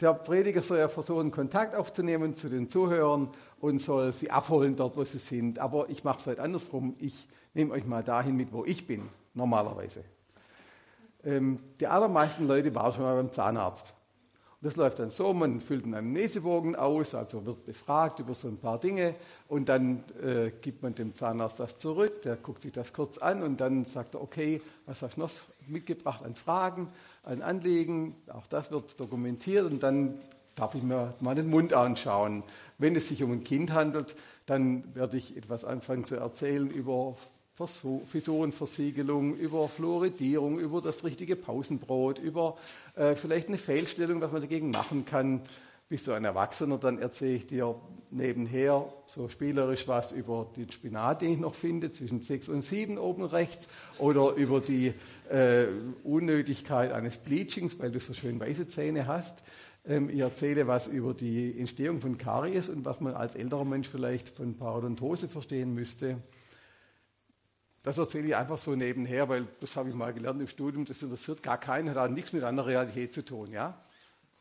Der Prediger soll ja versuchen, Kontakt aufzunehmen zu den Zuhörern und soll sie abholen dort, wo sie sind. Aber ich mache es halt andersrum. Ich nehme euch mal dahin mit, wo ich bin, normalerweise. Ähm, die allermeisten Leute waren schon mal beim Zahnarzt. Das läuft dann so, man füllt einen Amnesebogen aus, also wird befragt über so ein paar Dinge und dann äh, gibt man dem Zahnarzt das zurück, der guckt sich das kurz an und dann sagt er, okay, was hast du noch mitgebracht an Fragen, an Anliegen, auch das wird dokumentiert und dann darf ich mir mal den Mund anschauen. Wenn es sich um ein Kind handelt, dann werde ich etwas anfangen zu erzählen über Fissurenversiegelung, über Fluoridierung, über das richtige Pausenbrot, über äh, vielleicht eine Fehlstellung, was man dagegen machen kann. Bist du ein Erwachsener, dann erzähle ich dir nebenher so spielerisch was über den Spinat, den ich noch finde, zwischen 6 und 7 oben rechts, oder über die äh, Unnötigkeit eines Bleachings, weil du so schön weiße Zähne hast. Ähm, ich erzähle was über die Entstehung von Karies und was man als älterer Mensch vielleicht von Parodontose verstehen müsste. Das erzähle ich einfach so nebenher, weil das habe ich mal gelernt im Studium, das interessiert gar keinen, hat auch nichts mit einer Realität zu tun. Ja?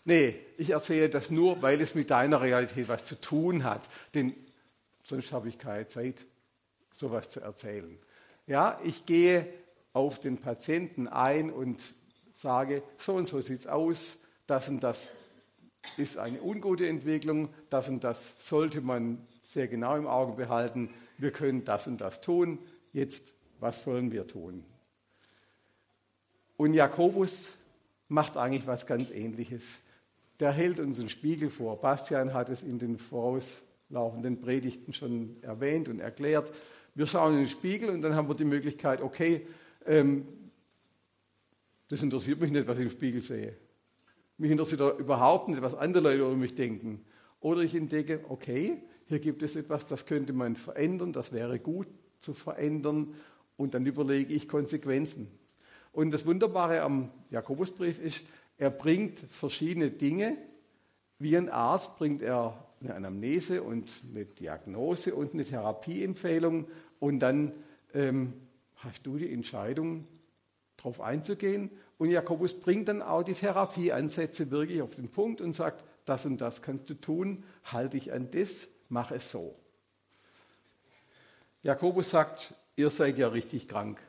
Nee, ich erzähle das nur, weil es mit deiner Realität was zu tun hat. Denn sonst habe ich keine Zeit, sowas zu erzählen. Ja, ich gehe auf den Patienten ein und sage, so und so sieht es aus, das und das ist eine ungute Entwicklung, das und das sollte man sehr genau im Auge behalten, wir können das und das tun, jetzt was sollen wir tun? Und Jakobus macht eigentlich was ganz Ähnliches. Der hält uns einen Spiegel vor. Bastian hat es in den vorauslaufenden Predigten schon erwähnt und erklärt. Wir schauen in den Spiegel und dann haben wir die Möglichkeit, okay, ähm, das interessiert mich nicht, was ich im Spiegel sehe. Mich interessiert überhaupt nicht, was andere Leute über mich denken. Oder ich entdecke, okay, hier gibt es etwas, das könnte man verändern, das wäre gut zu verändern und dann überlege ich Konsequenzen. Und das Wunderbare am Jakobusbrief ist, er bringt verschiedene Dinge. Wie ein Arzt bringt er eine Anamnese und eine Diagnose und eine Therapieempfehlung und dann ähm, hast du die Entscheidung, darauf einzugehen. Und Jakobus bringt dann auch die Therapieansätze wirklich auf den Punkt und sagt, das und das kannst du tun, halte dich an das, mach es so. Jakobus sagt, ihr seid ja richtig krank.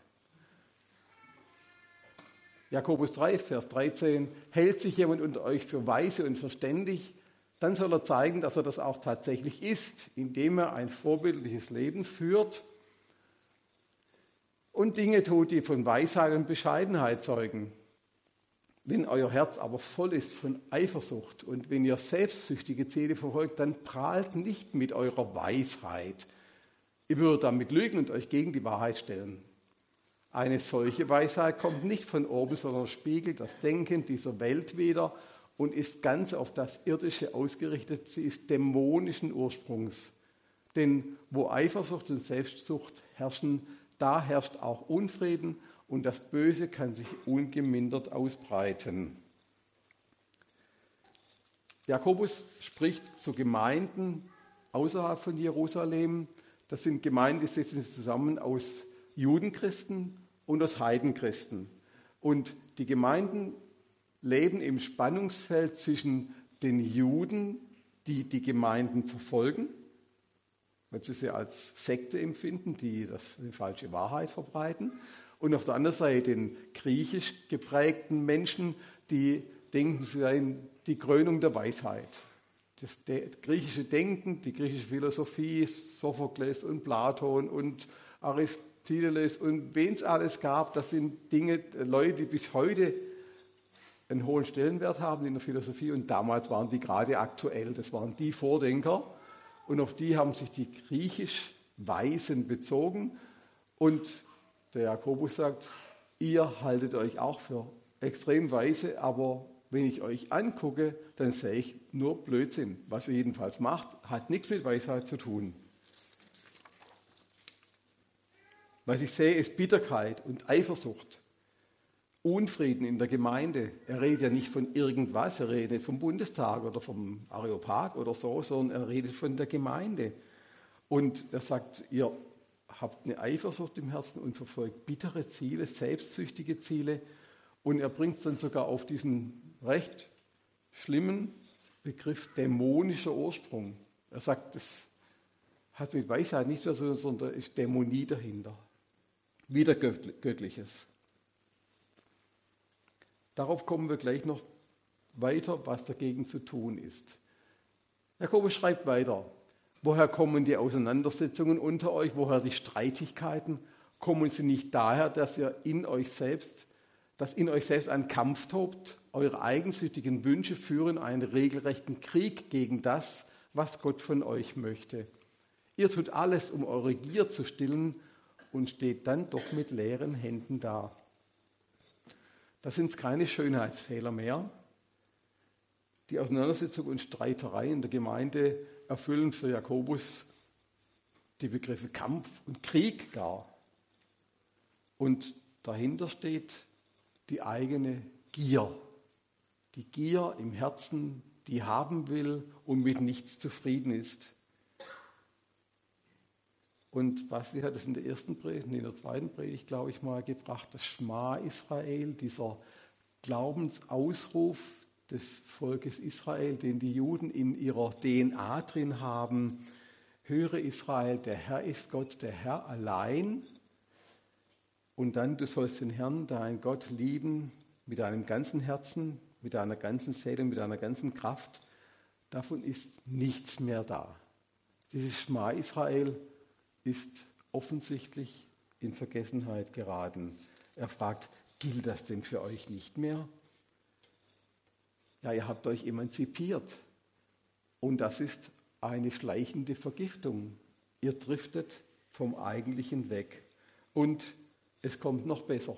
Jakobus 3, Vers 13, hält sich jemand unter euch für weise und verständig, dann soll er zeigen, dass er das auch tatsächlich ist, indem er ein vorbildliches Leben führt und Dinge tut, die von Weisheit und Bescheidenheit zeugen. Wenn euer Herz aber voll ist von Eifersucht und wenn ihr selbstsüchtige Ziele verfolgt, dann prahlt nicht mit eurer Weisheit, Ihr würdet damit lügen und euch gegen die Wahrheit stellen. Eine solche Weisheit kommt nicht von oben, sondern spiegelt das Denken dieser Welt wider und ist ganz auf das Irdische ausgerichtet. Sie ist dämonischen Ursprungs. Denn wo Eifersucht und Selbstsucht herrschen, da herrscht auch Unfrieden und das Böse kann sich ungemindert ausbreiten. Jakobus spricht zu Gemeinden außerhalb von Jerusalem, das sind Gemeinden, die setzen sich zusammen aus Judenchristen und aus Heidenchristen. Und die Gemeinden leben im Spannungsfeld zwischen den Juden, die die Gemeinden verfolgen, weil sie sie als Sekte empfinden, die das, die falsche Wahrheit verbreiten, und auf der anderen Seite den griechisch geprägten Menschen, die denken, sie seien die Krönung der Weisheit das griechische Denken, die griechische Philosophie, Sophokles und Platon und Aristoteles und wen es alles gab, das sind Dinge, Leute, die bis heute einen hohen Stellenwert haben in der Philosophie. Und damals waren die gerade aktuell. Das waren die Vordenker. Und auf die haben sich die griechisch Weisen bezogen. Und der Jakobus sagt, ihr haltet euch auch für extrem weise, aber wenn ich euch angucke, dann sehe ich nur Blödsinn. Was ihr jedenfalls macht, hat nichts mit Weisheit zu tun. Was ich sehe, ist Bitterkeit und Eifersucht, Unfrieden in der Gemeinde. Er redet ja nicht von irgendwas, er redet vom Bundestag oder vom Areopag oder so, sondern er redet von der Gemeinde. Und er sagt, ihr habt eine Eifersucht im Herzen und verfolgt bittere Ziele, selbstsüchtige Ziele. Und er bringt es dann sogar auf diesen recht schlimmen Begriff dämonischer Ursprung. Er sagt, das hat mit Weisheit nichts mehr so, sondern ist Dämonie dahinter. Wieder Göttliches. Darauf kommen wir gleich noch weiter, was dagegen zu tun ist. Jakobus schreibt weiter. Woher kommen die Auseinandersetzungen unter euch? Woher die Streitigkeiten? Kommen sie nicht daher, dass ihr in euch selbst, dass in euch selbst ein Kampf tobt? Eure eigensüchtigen Wünsche führen einen regelrechten Krieg gegen das, was Gott von euch möchte. Ihr tut alles, um eure Gier zu stillen und steht dann doch mit leeren Händen da. Das sind keine Schönheitsfehler mehr. Die Auseinandersetzung und Streiterei in der Gemeinde erfüllen für Jakobus die Begriffe Kampf und Krieg gar. Und dahinter steht die eigene Gier. Die Gier im Herzen, die haben will und mit nichts zufrieden ist. Und Basti hat es in der ersten Predigt, in der zweiten Predigt, glaube ich, mal gebracht, das Schma Israel, dieser Glaubensausruf des Volkes Israel, den die Juden in ihrer DNA drin haben. Höre Israel, der Herr ist Gott, der Herr allein. Und dann, du sollst den Herrn, deinen Gott, lieben mit deinem ganzen Herzen, mit deiner ganzen Seele, mit deiner ganzen Kraft. Davon ist nichts mehr da. Dieses Schma Israel ist offensichtlich in Vergessenheit geraten. Er fragt, gilt das denn für euch nicht mehr? Ja, ihr habt euch emanzipiert. Und das ist eine schleichende Vergiftung. Ihr driftet vom Eigentlichen weg. Und es kommt noch besser.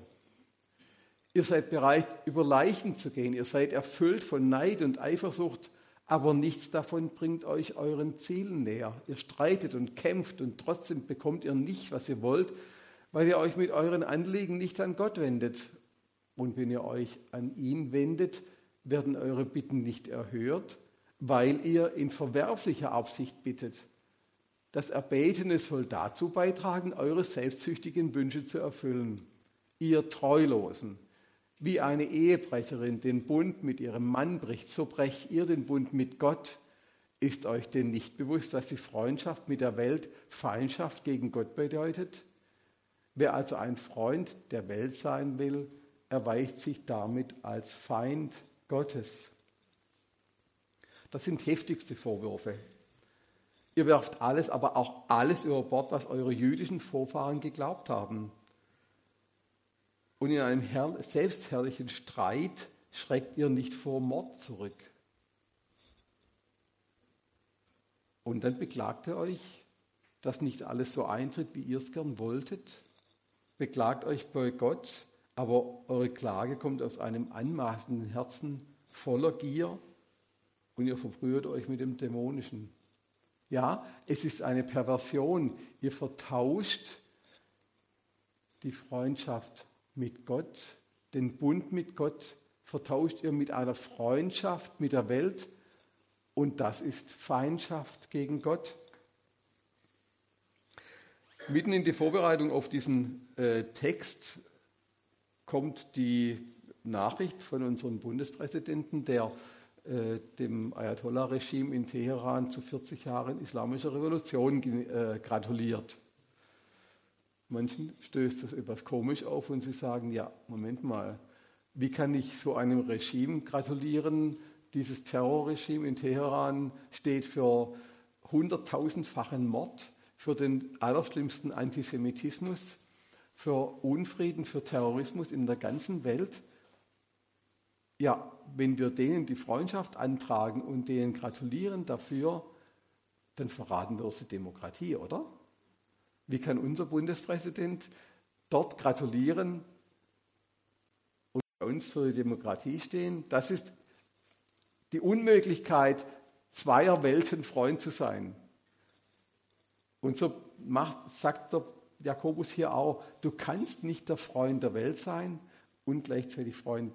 Ihr seid bereit, über Leichen zu gehen. Ihr seid erfüllt von Neid und Eifersucht aber nichts davon bringt euch euren Zielen näher. Ihr streitet und kämpft und trotzdem bekommt ihr nicht, was ihr wollt, weil ihr euch mit euren Anliegen nicht an Gott wendet. Und wenn ihr euch an ihn wendet, werden eure Bitten nicht erhört, weil ihr in verwerflicher Absicht bittet. Das Erbetene soll dazu beitragen, eure selbstsüchtigen Wünsche zu erfüllen. Ihr Treulosen, wie eine Ehebrecherin den Bund mit ihrem Mann bricht, so brecht ihr den Bund mit Gott. Ist euch denn nicht bewusst, dass die Freundschaft mit der Welt Feindschaft gegen Gott bedeutet? Wer also ein Freund der Welt sein will, erweist sich damit als Feind Gottes. Das sind heftigste Vorwürfe. Ihr werft alles, aber auch alles über Bord, was eure jüdischen Vorfahren geglaubt haben. Und in einem selbstherrlichen Streit schreckt ihr nicht vor Mord zurück. Und dann beklagt ihr euch, dass nicht alles so eintritt, wie ihr es gern wolltet. Beklagt euch bei Gott, aber eure Klage kommt aus einem anmaßenden Herzen voller Gier und ihr verbrüht euch mit dem Dämonischen. Ja, es ist eine Perversion. Ihr vertauscht die Freundschaft mit Gott, den Bund mit Gott vertauscht ihr mit einer Freundschaft mit der Welt und das ist Feindschaft gegen Gott. Mitten in die Vorbereitung auf diesen äh, Text kommt die Nachricht von unserem Bundespräsidenten, der äh, dem Ayatollah-Regime in Teheran zu 40 Jahren islamischer Revolution äh, gratuliert. Manchen stößt das etwas komisch auf und sie sagen, ja, Moment mal, wie kann ich so einem Regime gratulieren? Dieses Terrorregime in Teheran steht für hunderttausendfachen Mord, für den allerschlimmsten Antisemitismus, für Unfrieden, für Terrorismus in der ganzen Welt. Ja, wenn wir denen die Freundschaft antragen und denen gratulieren dafür, dann verraten wir unsere Demokratie, oder? Wie kann unser Bundespräsident dort gratulieren und bei uns für die Demokratie stehen? Das ist die Unmöglichkeit, zweier Welten Freund zu sein. Und so macht, sagt der Jakobus hier auch, du kannst nicht der Freund der Welt sein und gleichzeitig Freund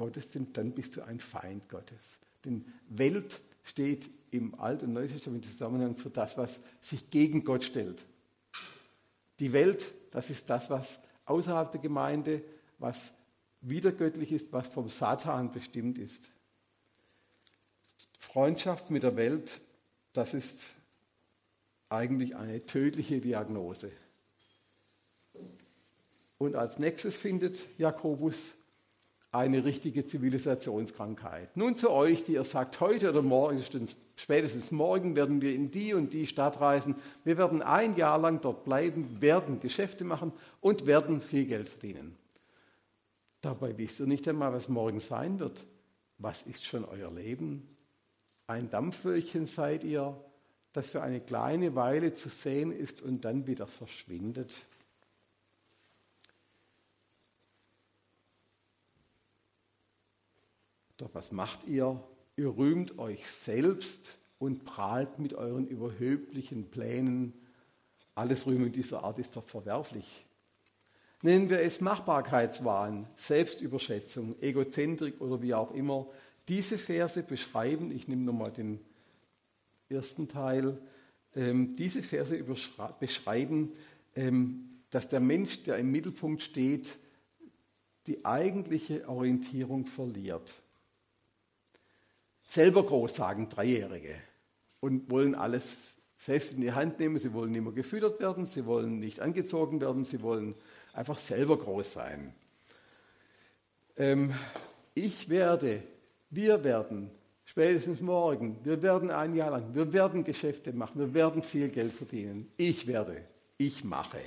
Gottes, denn dann bist du ein Feind Gottes. Denn Welt steht im Alt- und Neutestament im Zusammenhang für das, was sich gegen Gott stellt. Die Welt, das ist das, was außerhalb der Gemeinde, was wiedergöttlich ist, was vom Satan bestimmt ist. Freundschaft mit der Welt, das ist eigentlich eine tödliche Diagnose. Und als nächstes findet Jakobus eine richtige Zivilisationskrankheit. Nun zu euch, die ihr sagt, heute oder morgen, spätestens morgen werden wir in die und die Stadt reisen. Wir werden ein Jahr lang dort bleiben, werden Geschäfte machen und werden viel Geld verdienen. Dabei wisst ihr nicht einmal, was morgen sein wird. Was ist schon euer Leben? Ein Dampfwölkchen seid ihr, das für eine kleine Weile zu sehen ist und dann wieder verschwindet. Doch was macht ihr? Ihr rühmt euch selbst und prahlt mit euren überhöblichen Plänen. Alles Rühmen dieser Art ist doch verwerflich. Nennen wir es Machbarkeitswahn, Selbstüberschätzung, Egozentrik oder wie auch immer. Diese Verse beschreiben, ich nehme nochmal den ersten Teil, ähm, diese Verse beschreiben, ähm, dass der Mensch, der im Mittelpunkt steht, die eigentliche Orientierung verliert selber groß sagen, Dreijährige, und wollen alles selbst in die Hand nehmen. Sie wollen nicht mehr gefüttert werden, sie wollen nicht angezogen werden, sie wollen einfach selber groß sein. Ähm, ich werde, wir werden, spätestens morgen, wir werden ein Jahr lang, wir werden Geschäfte machen, wir werden viel Geld verdienen. Ich werde, ich mache.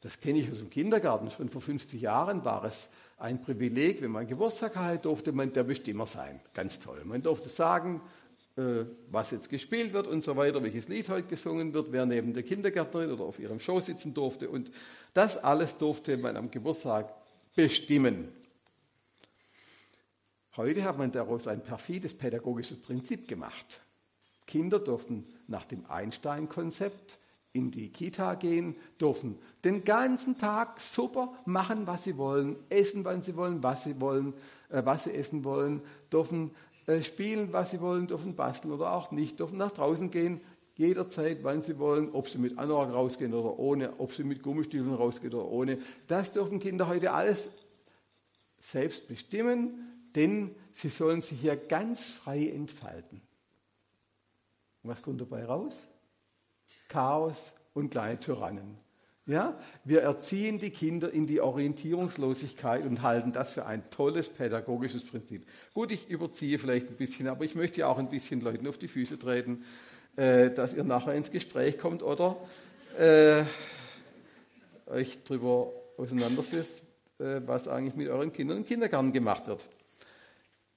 Das kenne ich aus dem Kindergarten. Schon vor 50 Jahren war es ein Privileg, wenn man Geburtstag hatte, durfte man der Bestimmer sein. Ganz toll. Man durfte sagen, äh, was jetzt gespielt wird und so weiter, welches Lied heute gesungen wird, wer neben der Kindergärtnerin oder auf ihrem Schoß sitzen durfte. Und das alles durfte man am Geburtstag bestimmen. Heute hat man daraus ein perfides pädagogisches Prinzip gemacht. Kinder durften nach dem Einstein-Konzept in die Kita gehen, dürfen den ganzen Tag super machen, was sie wollen, essen, wann sie wollen, was sie wollen, äh, was sie essen wollen, dürfen äh, spielen, was sie wollen, dürfen basteln oder auch nicht, dürfen nach draußen gehen, jederzeit, wann sie wollen, ob sie mit Anorak rausgehen oder ohne, ob sie mit Gummistiefeln rausgehen oder ohne. Das dürfen Kinder heute alles selbst bestimmen, denn sie sollen sich hier ganz frei entfalten. Was kommt dabei raus? Chaos und kleine Tyrannen. Ja, wir erziehen die Kinder in die Orientierungslosigkeit und halten das für ein tolles pädagogisches Prinzip. Gut, ich überziehe vielleicht ein bisschen, aber ich möchte ja auch ein bisschen Leuten auf die Füße treten, äh, dass ihr nachher ins Gespräch kommt oder äh, euch darüber auseinandersetzt, äh, was eigentlich mit euren Kindern im Kindergarten gemacht wird.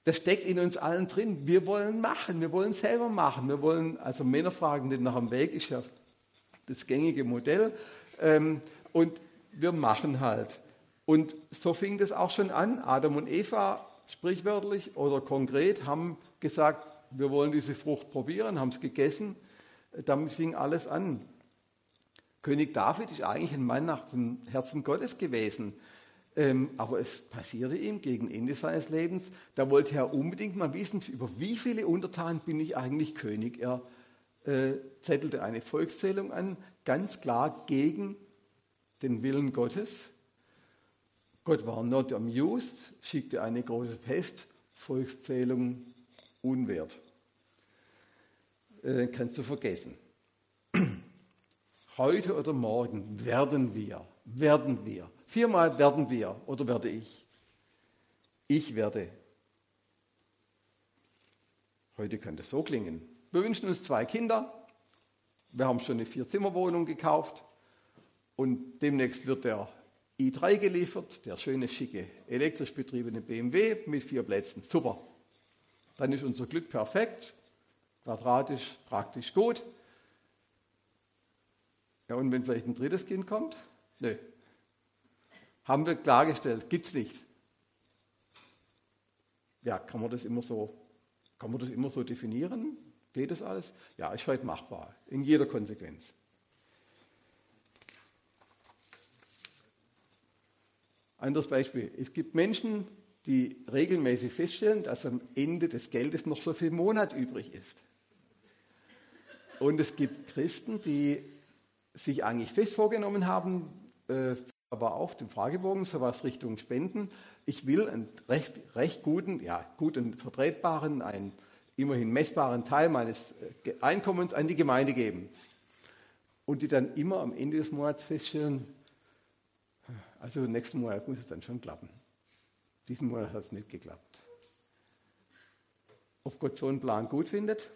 Das steckt in uns allen drin. Wir wollen machen, wir wollen selber machen. Wir wollen, also Männer fragen nicht nach dem Weg, ist ja das gängige Modell. Ähm, und wir machen halt. Und so fing das auch schon an. Adam und Eva, sprichwörtlich oder konkret, haben gesagt, wir wollen diese Frucht probieren, haben es gegessen. Damit fing alles an. König David ist eigentlich ein Mann nach dem Herzen Gottes gewesen. Ähm, aber es passierte ihm gegen Ende seines Lebens, da wollte er unbedingt mal wissen, über wie viele Untertanen bin ich eigentlich König. Er äh, zettelte eine Volkszählung an, ganz klar gegen den Willen Gottes. Gott war not amused, schickte eine große Pest, Volkszählung unwert. Äh, kannst du vergessen. Heute oder morgen werden wir, werden wir Viermal werden wir oder werde ich. Ich werde. Heute könnte es so klingen. Wir wünschen uns zwei Kinder. Wir haben schon eine Vier-Zimmer-Wohnung gekauft. Und demnächst wird der i3 geliefert, der schöne, schicke, elektrisch betriebene BMW mit vier Plätzen. Super. Dann ist unser Glück perfekt, quadratisch, praktisch gut. Ja, und wenn vielleicht ein drittes Kind kommt? Nö, haben wir klargestellt, gibt es nicht. Ja, kann man das immer so, kann man das immer so definieren? Geht das alles? Ja, ist heute machbar, in jeder Konsequenz. Anderes Beispiel. Es gibt Menschen, die regelmäßig feststellen, dass am Ende des Geldes noch so viel Monat übrig ist. Und es gibt Christen, die sich eigentlich fest vorgenommen haben, äh, aber auf dem Fragebogen sowas Richtung Spenden. Ich will einen recht, recht guten, ja, guten, vertretbaren, einen immerhin messbaren Teil meines äh, Einkommens an die Gemeinde geben. Und die dann immer am Ende des Monats feststellen, also nächsten Monat muss es dann schon klappen. Diesen Monat hat es nicht geklappt. Ob Gott so einen Plan gut findet?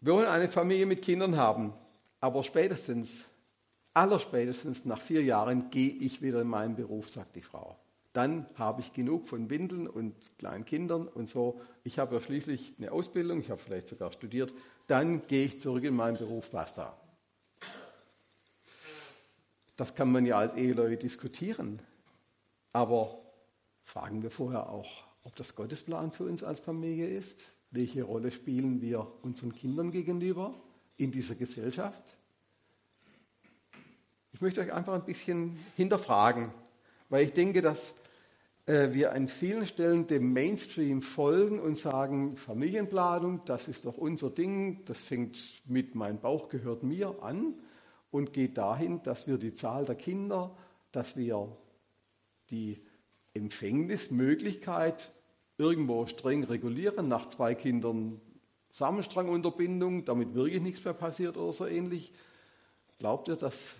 Wir wollen eine Familie mit Kindern haben, aber spätestens, allerspätestens nach vier Jahren gehe ich wieder in meinen Beruf, sagt die Frau. Dann habe ich genug von Windeln und kleinen Kindern und so. Ich habe ja schließlich eine Ausbildung, ich habe vielleicht sogar studiert. Dann gehe ich zurück in meinen Beruf, basta. Das kann man ja als Eheleute diskutieren. Aber fragen wir vorher auch, ob das Gottesplan für uns als Familie ist? Welche Rolle spielen wir unseren Kindern gegenüber in dieser Gesellschaft? Ich möchte euch einfach ein bisschen hinterfragen, weil ich denke, dass äh, wir an vielen Stellen dem Mainstream folgen und sagen, Familienplanung, das ist doch unser Ding, das fängt mit mein Bauch gehört mir an und geht dahin, dass wir die Zahl der Kinder, dass wir die Empfängnismöglichkeit irgendwo streng regulieren, nach zwei Kindern Samenstrangunterbindung, damit wirklich nichts mehr passiert oder so ähnlich. Glaubt ihr, dass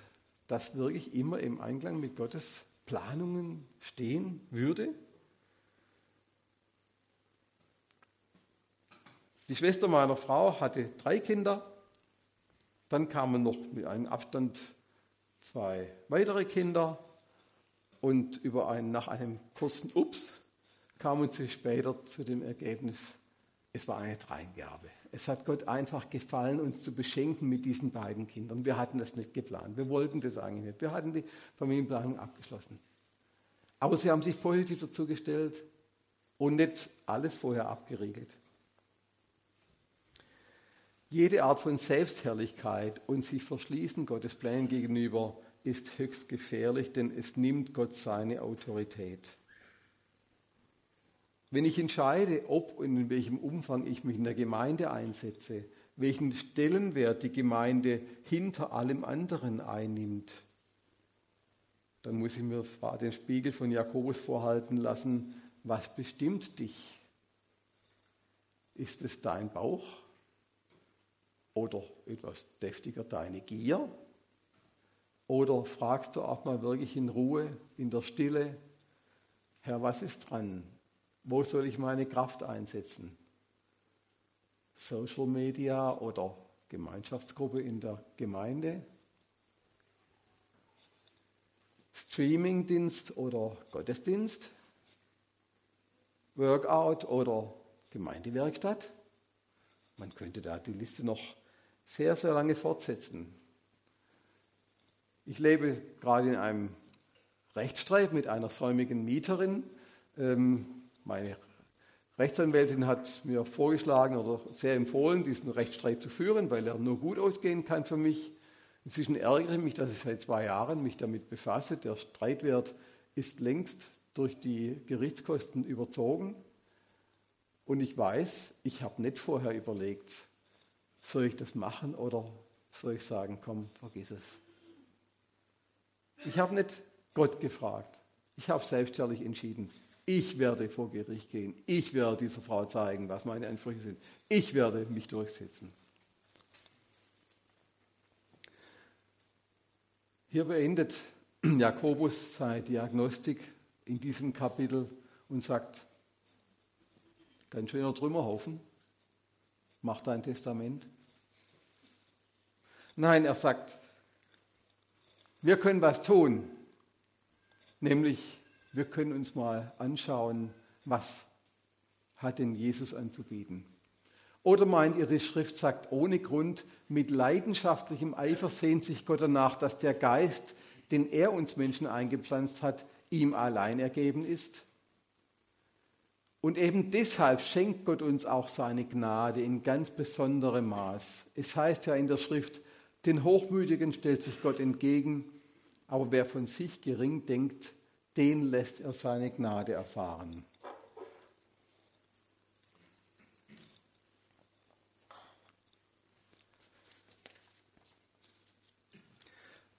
das wirklich immer im Einklang mit Gottes Planungen stehen würde? Die Schwester meiner Frau hatte drei Kinder dann kamen noch mit einem Abstand zwei weitere Kinder und über einen, nach einem kurzen Ups kamen sie später zu dem Ergebnis, es war eine Dreingabe. Es hat Gott einfach gefallen, uns zu beschenken mit diesen beiden Kindern. Wir hatten das nicht geplant. Wir wollten das eigentlich nicht. Wir hatten die Familienplanung abgeschlossen. Aber sie haben sich positiv dazu gestellt und nicht alles vorher abgeriegelt. Jede Art von Selbstherrlichkeit und sich verschließen Gottes Plänen gegenüber ist höchst gefährlich, denn es nimmt Gott seine Autorität. Wenn ich entscheide, ob und in welchem Umfang ich mich in der Gemeinde einsetze, welchen Stellenwert die Gemeinde hinter allem anderen einnimmt, dann muss ich mir den Spiegel von Jakobus vorhalten lassen, was bestimmt dich? Ist es dein Bauch? Oder etwas deftiger deine Gier? Oder fragst du auch mal wirklich in Ruhe, in der Stille, Herr, was ist dran? Wo soll ich meine Kraft einsetzen? Social Media oder Gemeinschaftsgruppe in der Gemeinde? Streamingdienst oder Gottesdienst? Workout oder Gemeindewerkstatt? Man könnte da die Liste noch sehr, sehr lange fortsetzen. Ich lebe gerade in einem Rechtsstreit mit einer säumigen Mieterin. Ähm, meine Rechtsanwältin hat mir vorgeschlagen oder sehr empfohlen, diesen Rechtsstreit zu führen, weil er nur gut ausgehen kann für mich. Inzwischen ärgere ich mich, dass ich seit zwei Jahren mich damit befasse. Der Streitwert ist längst durch die Gerichtskosten überzogen. Und ich weiß, ich habe nicht vorher überlegt, soll ich das machen oder soll ich sagen, komm, vergiss es. Ich habe nicht Gott gefragt. Ich habe selbstständig entschieden. Ich werde vor Gericht gehen. Ich werde dieser Frau zeigen, was meine Ansprüche sind. Ich werde mich durchsetzen. Hier beendet Jakobus seine Diagnostik in diesem Kapitel und sagt, Ganz schöner Trümmerhaufen. Mach dein Testament. Nein, er sagt, wir können was tun. Nämlich, wir können uns mal anschauen, was hat denn Jesus anzubieten. Oder meint ihr, die Schrift sagt ohne Grund, mit leidenschaftlichem Eifer sehnt sich Gott danach, dass der Geist, den er uns Menschen eingepflanzt hat, ihm allein ergeben ist? Und eben deshalb schenkt Gott uns auch seine Gnade in ganz besonderem Maß. Es heißt ja in der Schrift, den Hochmütigen stellt sich Gott entgegen, aber wer von sich gering denkt, den lässt er seine Gnade erfahren.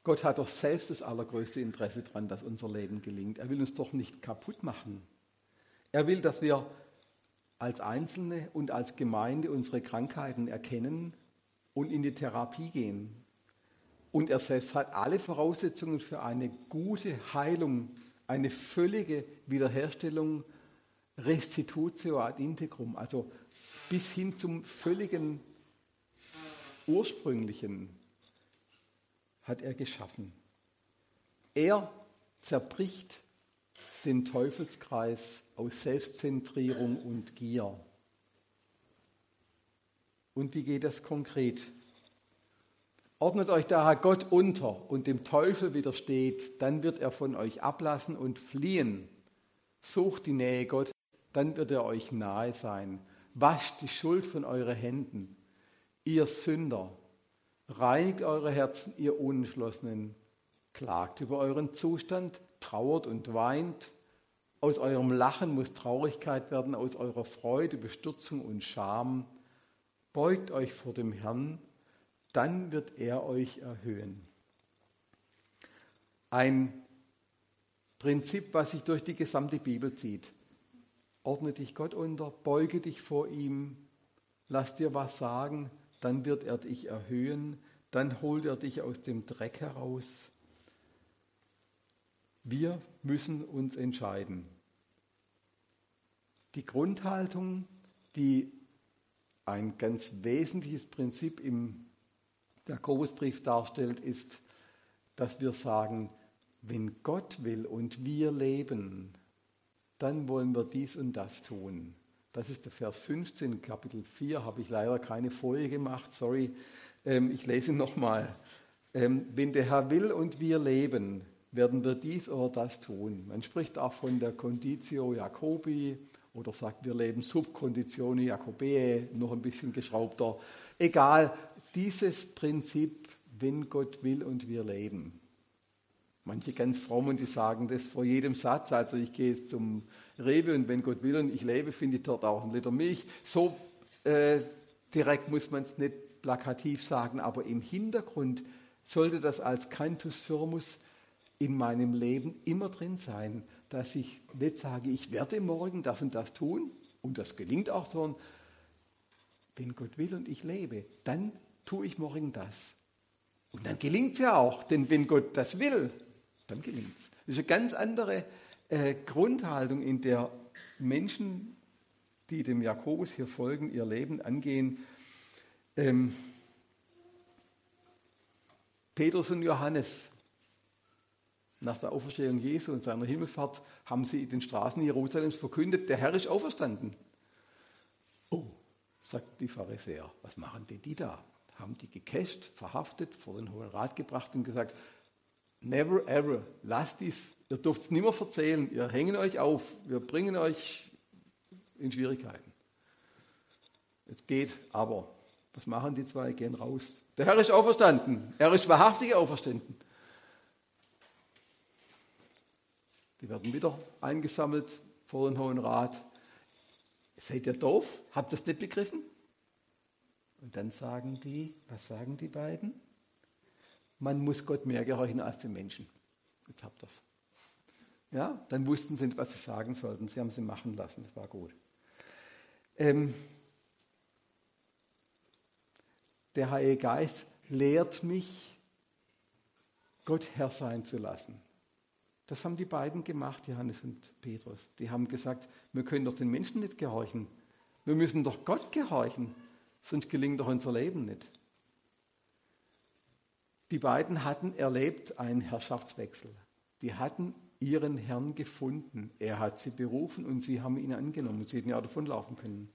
Gott hat doch selbst das allergrößte Interesse daran, dass unser Leben gelingt. Er will uns doch nicht kaputt machen. Er will, dass wir als Einzelne und als Gemeinde unsere Krankheiten erkennen und in die Therapie gehen. Und er selbst hat alle Voraussetzungen für eine gute Heilung, eine völlige Wiederherstellung, Restitutio ad integrum, also bis hin zum völligen ursprünglichen hat er geschaffen. Er zerbricht den Teufelskreis aus Selbstzentrierung und Gier. Und wie geht das konkret? Ordnet euch daher Gott unter und dem Teufel widersteht, dann wird er von euch ablassen und fliehen. Sucht die Nähe Gottes, dann wird er euch nahe sein. Wascht die Schuld von euren Händen, ihr Sünder. Reinigt eure Herzen, ihr Unentschlossenen. Klagt über euren Zustand, trauert und weint. Aus eurem Lachen muss Traurigkeit werden, aus eurer Freude Bestürzung und Scham. Beugt euch vor dem Herrn, dann wird er euch erhöhen. Ein Prinzip, was sich durch die gesamte Bibel zieht. Ordne dich Gott unter, beuge dich vor ihm, lass dir was sagen, dann wird er dich erhöhen, dann holt er dich aus dem Dreck heraus. Wir müssen uns entscheiden. Die Grundhaltung, die ein ganz wesentliches Prinzip im Jakobusbrief darstellt, ist, dass wir sagen, wenn Gott will und wir leben, dann wollen wir dies und das tun. Das ist der Vers 15, Kapitel 4, habe ich leider keine Folie gemacht, sorry. Ähm, ich lese nochmal. Ähm, wenn der Herr will und wir leben, werden wir dies oder das tun. Man spricht auch von der Conditio Jacobi oder sagt, wir leben Subconditione Jacobae, noch ein bisschen geschraubter. Egal, dieses Prinzip, wenn Gott will und wir leben. Manche ganz frommen, die sagen das vor jedem Satz. Also ich gehe jetzt zum Rewe und wenn Gott will und ich lebe, finde ich dort auch einen Liter Milch. So äh, direkt muss man es nicht plakativ sagen, aber im Hintergrund sollte das als Cantus Firmus in meinem Leben immer drin sein, dass ich nicht sage, ich werde morgen das und das tun und das gelingt auch, sondern wenn Gott will und ich lebe, dann tue ich morgen das. Und dann gelingt es ja auch, denn wenn Gott das will, dann gelingt es. Das ist eine ganz andere äh, Grundhaltung, in der Menschen, die dem Jakobus hier folgen, ihr Leben angehen. Ähm, Petrus und Johannes, nach der Auferstehung Jesu und seiner Himmelfahrt, haben sie in den Straßen Jerusalems verkündet, der Herr ist auferstanden. Oh, sagt die Pharisäer, was machen denn die da? Haben die gecasht, verhaftet, vor den Hohen Rat gebracht und gesagt, never ever, lasst dies, ihr dürft es nicht mehr erzählen, ihr hängen euch auf, wir bringen euch in Schwierigkeiten. Es geht aber. Was machen die zwei? Gehen raus. Der Herr ist auferstanden. Er ist wahrhaftig auferstanden. Die werden wieder eingesammelt vor den Hohen Rat. Seid ihr doof? Habt ihr das nicht begriffen? Und dann sagen die, was sagen die beiden? Man muss Gott mehr gehorchen als den Menschen. Jetzt habt ihr es. Ja, dann wussten sie was sie sagen sollten. Sie haben sie machen lassen. Das war gut. Ähm, der Heilige Geist lehrt mich, Gott Herr sein zu lassen. Das haben die beiden gemacht, Johannes und Petrus. Die haben gesagt, wir können doch den Menschen nicht gehorchen. Wir müssen doch Gott gehorchen, sonst gelingt doch unser Leben nicht. Die beiden hatten erlebt einen Herrschaftswechsel. Die hatten ihren Herrn gefunden. Er hat sie berufen und sie haben ihn angenommen. Sie hätten ja davonlaufen können.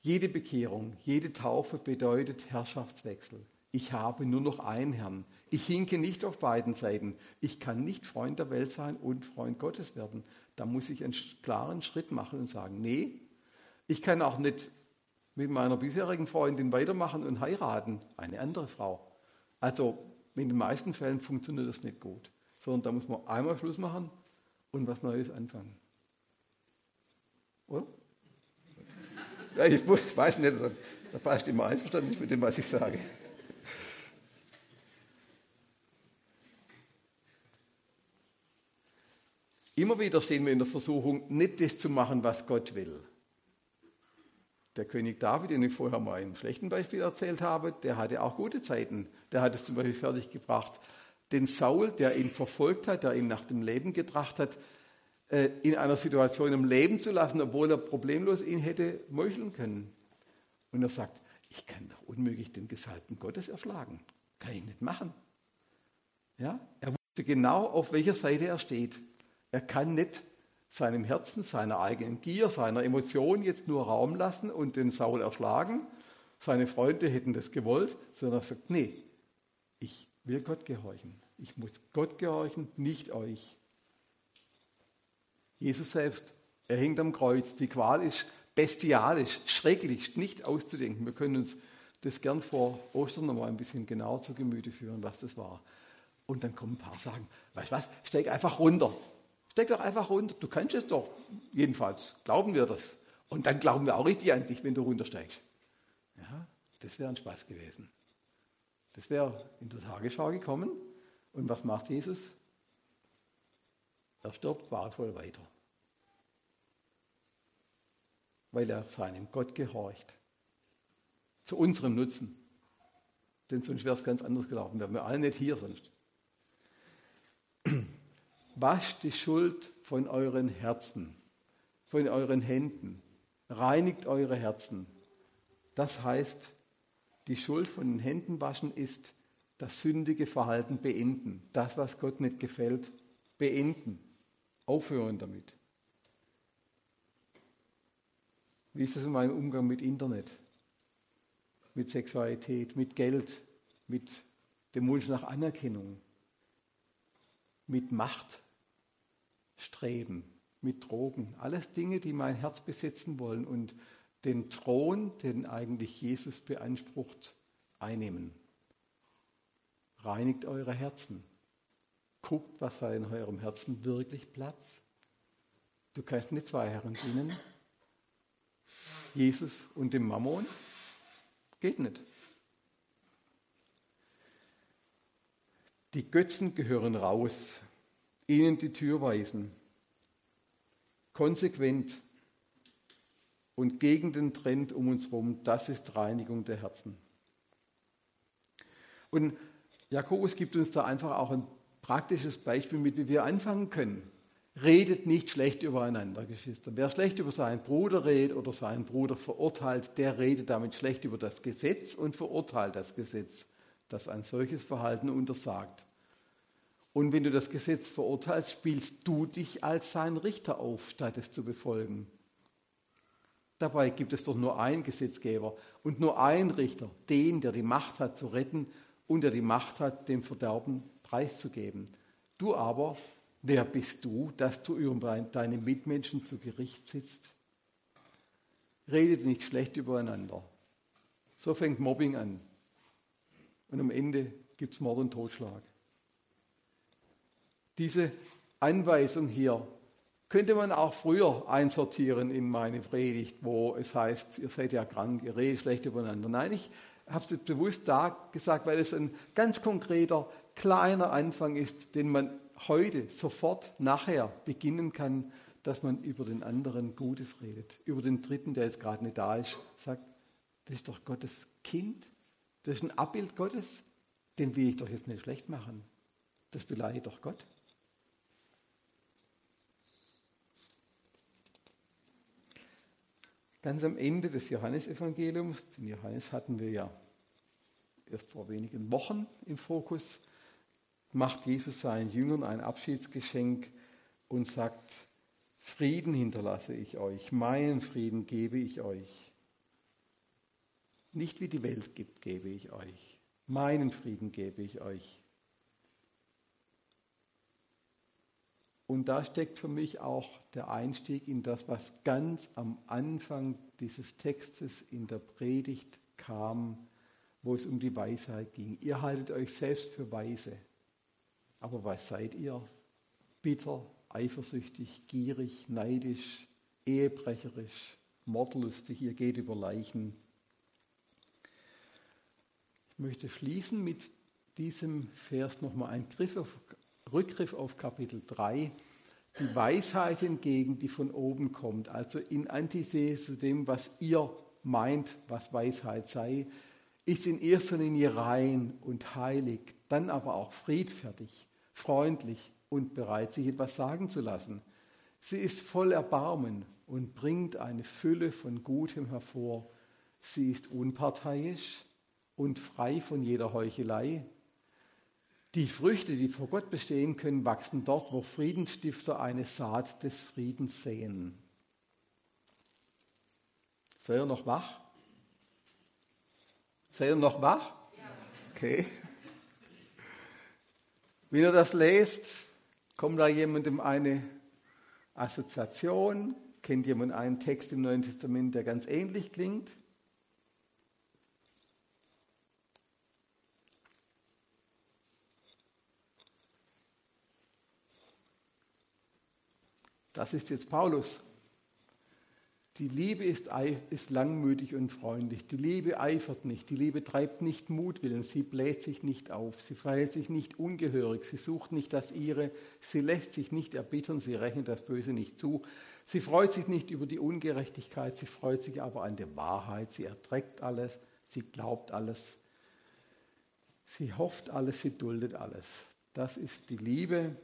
Jede Bekehrung, jede Taufe bedeutet Herrschaftswechsel. Ich habe nur noch einen Herrn. Ich hinke nicht auf beiden Seiten. Ich kann nicht Freund der Welt sein und Freund Gottes werden. Da muss ich einen klaren Schritt machen und sagen, nee, ich kann auch nicht mit meiner bisherigen Freundin weitermachen und heiraten, eine andere Frau. Also in den meisten Fällen funktioniert das nicht gut, sondern da muss man einmal Schluss machen und was Neues anfangen. Oder? Ja, ich, muss, ich weiß nicht, da passt immer einverstanden mit dem, was ich sage. Immer wieder stehen wir in der Versuchung, nicht das zu machen, was Gott will. Der König David, den ich vorher mal in schlechten Beispiel erzählt habe, der hatte auch gute Zeiten. Der hat es zum Beispiel fertiggebracht, den Saul, der ihn verfolgt hat, der ihn nach dem Leben getracht hat, äh, in einer Situation im Leben zu lassen, obwohl er problemlos ihn hätte meucheln können. Und er sagt, ich kann doch unmöglich den Gesalbten Gottes erschlagen. Kann ich nicht machen. Ja? Er wusste genau, auf welcher Seite er steht. Er kann nicht seinem Herzen, seiner eigenen Gier, seiner Emotion jetzt nur Raum lassen und den Saul erschlagen. Seine Freunde hätten das gewollt, sondern er sagt, nee, ich will Gott gehorchen. Ich muss Gott gehorchen, nicht euch. Jesus selbst, er hängt am Kreuz. Die Qual ist bestialisch, schrecklich, nicht auszudenken. Wir können uns das gern vor Ostern noch mal ein bisschen genauer zu Gemüte führen, was das war. Und dann kommen ein paar sagen, weißt du was, steig einfach runter. Steig doch einfach runter. Du kannst es doch. Jedenfalls glauben wir das. Und dann glauben wir auch richtig an dich, wenn du runtersteigst. Ja, das wäre ein Spaß gewesen. Das wäre in der Tagesschau gekommen. Und was macht Jesus? Er stirbt qualvoll weiter weil er seinem Gott gehorcht. Zu unserem Nutzen. Denn sonst wäre es ganz anders gelaufen. Wären wir alle nicht hier sonst. Wascht die Schuld von euren Herzen, von euren Händen. Reinigt eure Herzen. Das heißt, die Schuld von den Händen waschen ist das sündige Verhalten beenden. Das, was Gott nicht gefällt, beenden. Aufhören damit. Wie ist es in meinem Umgang mit Internet, mit Sexualität, mit Geld, mit dem Wunsch nach Anerkennung, mit Machtstreben, mit Drogen? Alles Dinge, die mein Herz besetzen wollen und den Thron, den eigentlich Jesus beansprucht, einnehmen. Reinigt eure Herzen. Guckt, was hat in eurem Herzen wirklich Platz. Du kannst nicht zwei Herren dienen. Jesus und dem Mammon? Geht nicht. Die Götzen gehören raus, ihnen die Tür weisen. Konsequent und gegen den Trend um uns herum, das ist Reinigung der Herzen. Und Jakobus gibt uns da einfach auch ein praktisches Beispiel mit, wie wir anfangen können. Redet nicht schlecht übereinander, Geschwister. Wer schlecht über seinen Bruder redet oder seinen Bruder verurteilt, der redet damit schlecht über das Gesetz und verurteilt das Gesetz, das ein solches Verhalten untersagt. Und wenn du das Gesetz verurteilst, spielst du dich als sein Richter auf, statt es zu befolgen. Dabei gibt es doch nur einen Gesetzgeber und nur einen Richter, den, der die Macht hat zu retten und der die Macht hat, dem Verderben preiszugeben. Du aber Wer bist du, dass du über deine Mitmenschen zu Gericht sitzt? Redet nicht schlecht übereinander. So fängt Mobbing an. Und am Ende gibt es Mord und Totschlag. Diese Anweisung hier könnte man auch früher einsortieren in meine Predigt, wo es heißt, ihr seid ja krank, ihr redet schlecht übereinander. Nein, ich habe es bewusst da gesagt, weil es ein ganz konkreter, kleiner Anfang ist, den man heute, sofort, nachher beginnen kann, dass man über den anderen Gutes redet. Über den Dritten, der jetzt gerade nicht da ist, sagt, das ist doch Gottes Kind, das ist ein Abbild Gottes, den will ich doch jetzt nicht schlecht machen. Das beleidigt doch Gott. Ganz am Ende des Johannesevangeliums, den Johannes hatten wir ja erst vor wenigen Wochen im Fokus, macht Jesus seinen Jüngern ein Abschiedsgeschenk und sagt, Frieden hinterlasse ich euch, meinen Frieden gebe ich euch. Nicht wie die Welt gibt, gebe ich euch. Meinen Frieden gebe ich euch. Und da steckt für mich auch der Einstieg in das, was ganz am Anfang dieses Textes in der Predigt kam, wo es um die Weisheit ging. Ihr haltet euch selbst für weise. Aber was seid ihr? Bitter, eifersüchtig, gierig, neidisch, ehebrecherisch, mordlustig, ihr geht über Leichen. Ich möchte schließen mit diesem Vers nochmal auf, Rückgriff auf Kapitel 3. die Weisheit entgegen, die von oben kommt, also in Antithesis zu dem, was ihr meint, was Weisheit sei, ist in erster Linie rein und heilig, dann aber auch friedfertig, freundlich und bereit, sich etwas sagen zu lassen. Sie ist voll Erbarmen und bringt eine Fülle von Gutem hervor. Sie ist unparteiisch und frei von jeder Heuchelei. Die Früchte, die vor Gott bestehen können, wachsen dort, wo Friedensstifter eine Saat des Friedens sehen. Seid ihr noch wach? Seid ihr noch wach? Okay. Wenn ihr das lest, kommt da jemandem eine Assoziation? Kennt jemand einen Text im Neuen Testament, der ganz ähnlich klingt? Das ist jetzt Paulus. Die Liebe ist, ist, langmütig und freundlich. Die Liebe eifert nicht. Die Liebe treibt nicht Mutwillen. Sie bläht sich nicht auf. Sie verhält sich nicht ungehörig. Sie sucht nicht das Ihre. Sie lässt sich nicht erbittern. Sie rechnet das Böse nicht zu. Sie freut sich nicht über die Ungerechtigkeit. Sie freut sich aber an der Wahrheit. Sie erträgt alles. Sie glaubt alles. Sie hofft alles. Sie duldet alles. Das ist die Liebe,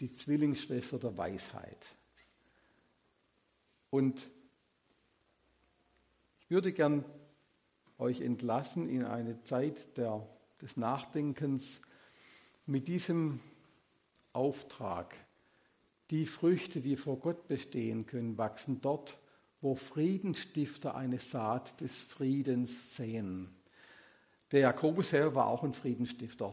die Zwillingsschwester der Weisheit. Und ich würde gern euch entlassen in eine Zeit der, des Nachdenkens mit diesem Auftrag. Die Früchte, die vor Gott bestehen können, wachsen dort, wo Friedensstifter eine Saat des Friedens säen. Der Jakobus selber war auch ein Friedensstifter.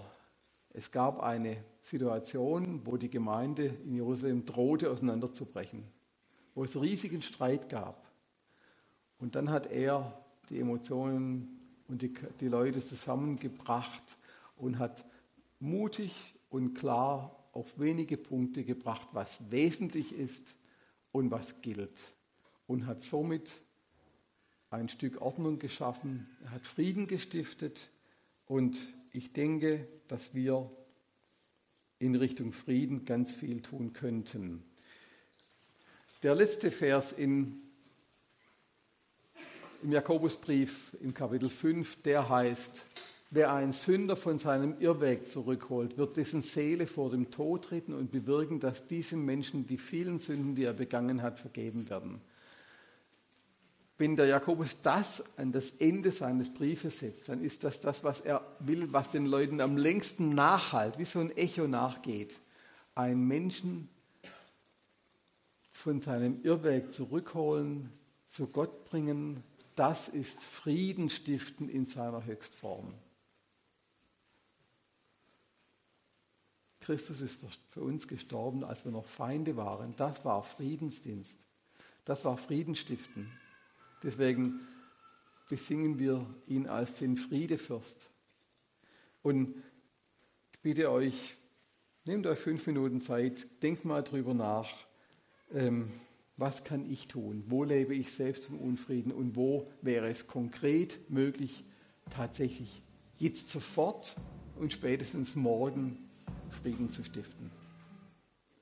Es gab eine Situation, wo die Gemeinde in Jerusalem drohte auseinanderzubrechen, wo es riesigen Streit gab. Und dann hat er die Emotionen und die, die Leute zusammengebracht und hat mutig und klar auf wenige Punkte gebracht, was wesentlich ist und was gilt. Und hat somit ein Stück Ordnung geschaffen, er hat Frieden gestiftet und ich denke, dass wir in Richtung Frieden ganz viel tun könnten. Der letzte Vers in, im Jakobusbrief im Kapitel 5, der heißt, wer einen Sünder von seinem Irrweg zurückholt, wird dessen Seele vor dem Tod treten und bewirken, dass diesem Menschen die vielen Sünden, die er begangen hat, vergeben werden wenn der Jakobus das an das Ende seines Briefes setzt, dann ist das das, was er will, was den Leuten am längsten nachhalt, wie so ein Echo nachgeht. Ein Menschen von seinem Irrweg zurückholen, zu Gott bringen, das ist Frieden stiften in seiner Höchstform. Christus ist für uns gestorben, als wir noch Feinde waren. Das war Friedensdienst. Das war Friedenstiften. Deswegen besingen wir ihn als den Friedefürst. Und ich bitte euch, nehmt euch fünf Minuten Zeit, denkt mal drüber nach, ähm, was kann ich tun? Wo lebe ich selbst im Unfrieden und wo wäre es konkret möglich, tatsächlich jetzt sofort und spätestens morgen Frieden zu stiften?